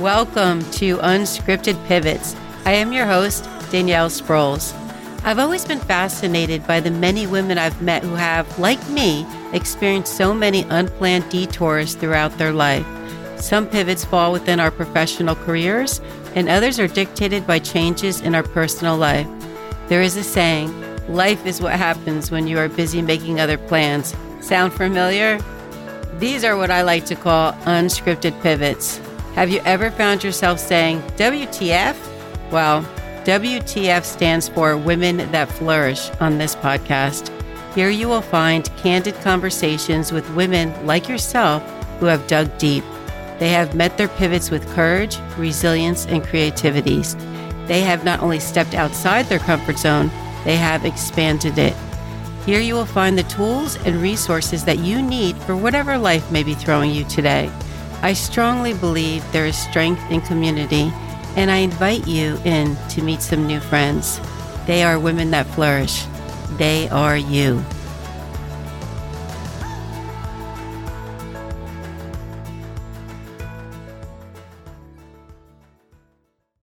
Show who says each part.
Speaker 1: Welcome to Unscripted Pivots. I am your host, Danielle Sprouls. I've always been fascinated by the many women I've met who have, like me, experienced so many unplanned detours throughout their life. Some pivots fall within our professional careers, and others are dictated by changes in our personal life. There is a saying life is what happens when you are busy making other plans. Sound familiar? These are what I like to call unscripted pivots. Have you ever found yourself saying, WTF? Well, WTF stands for Women That Flourish on this podcast. Here you will find candid conversations with women like yourself who have dug deep. They have met their pivots with courage, resilience, and creativities. They have not only stepped outside their comfort zone, they have expanded it. Here you will find the tools and resources that you need for whatever life may be throwing you today. I strongly believe there is strength in community and I invite you in to meet some new friends. They are women that flourish. They are you.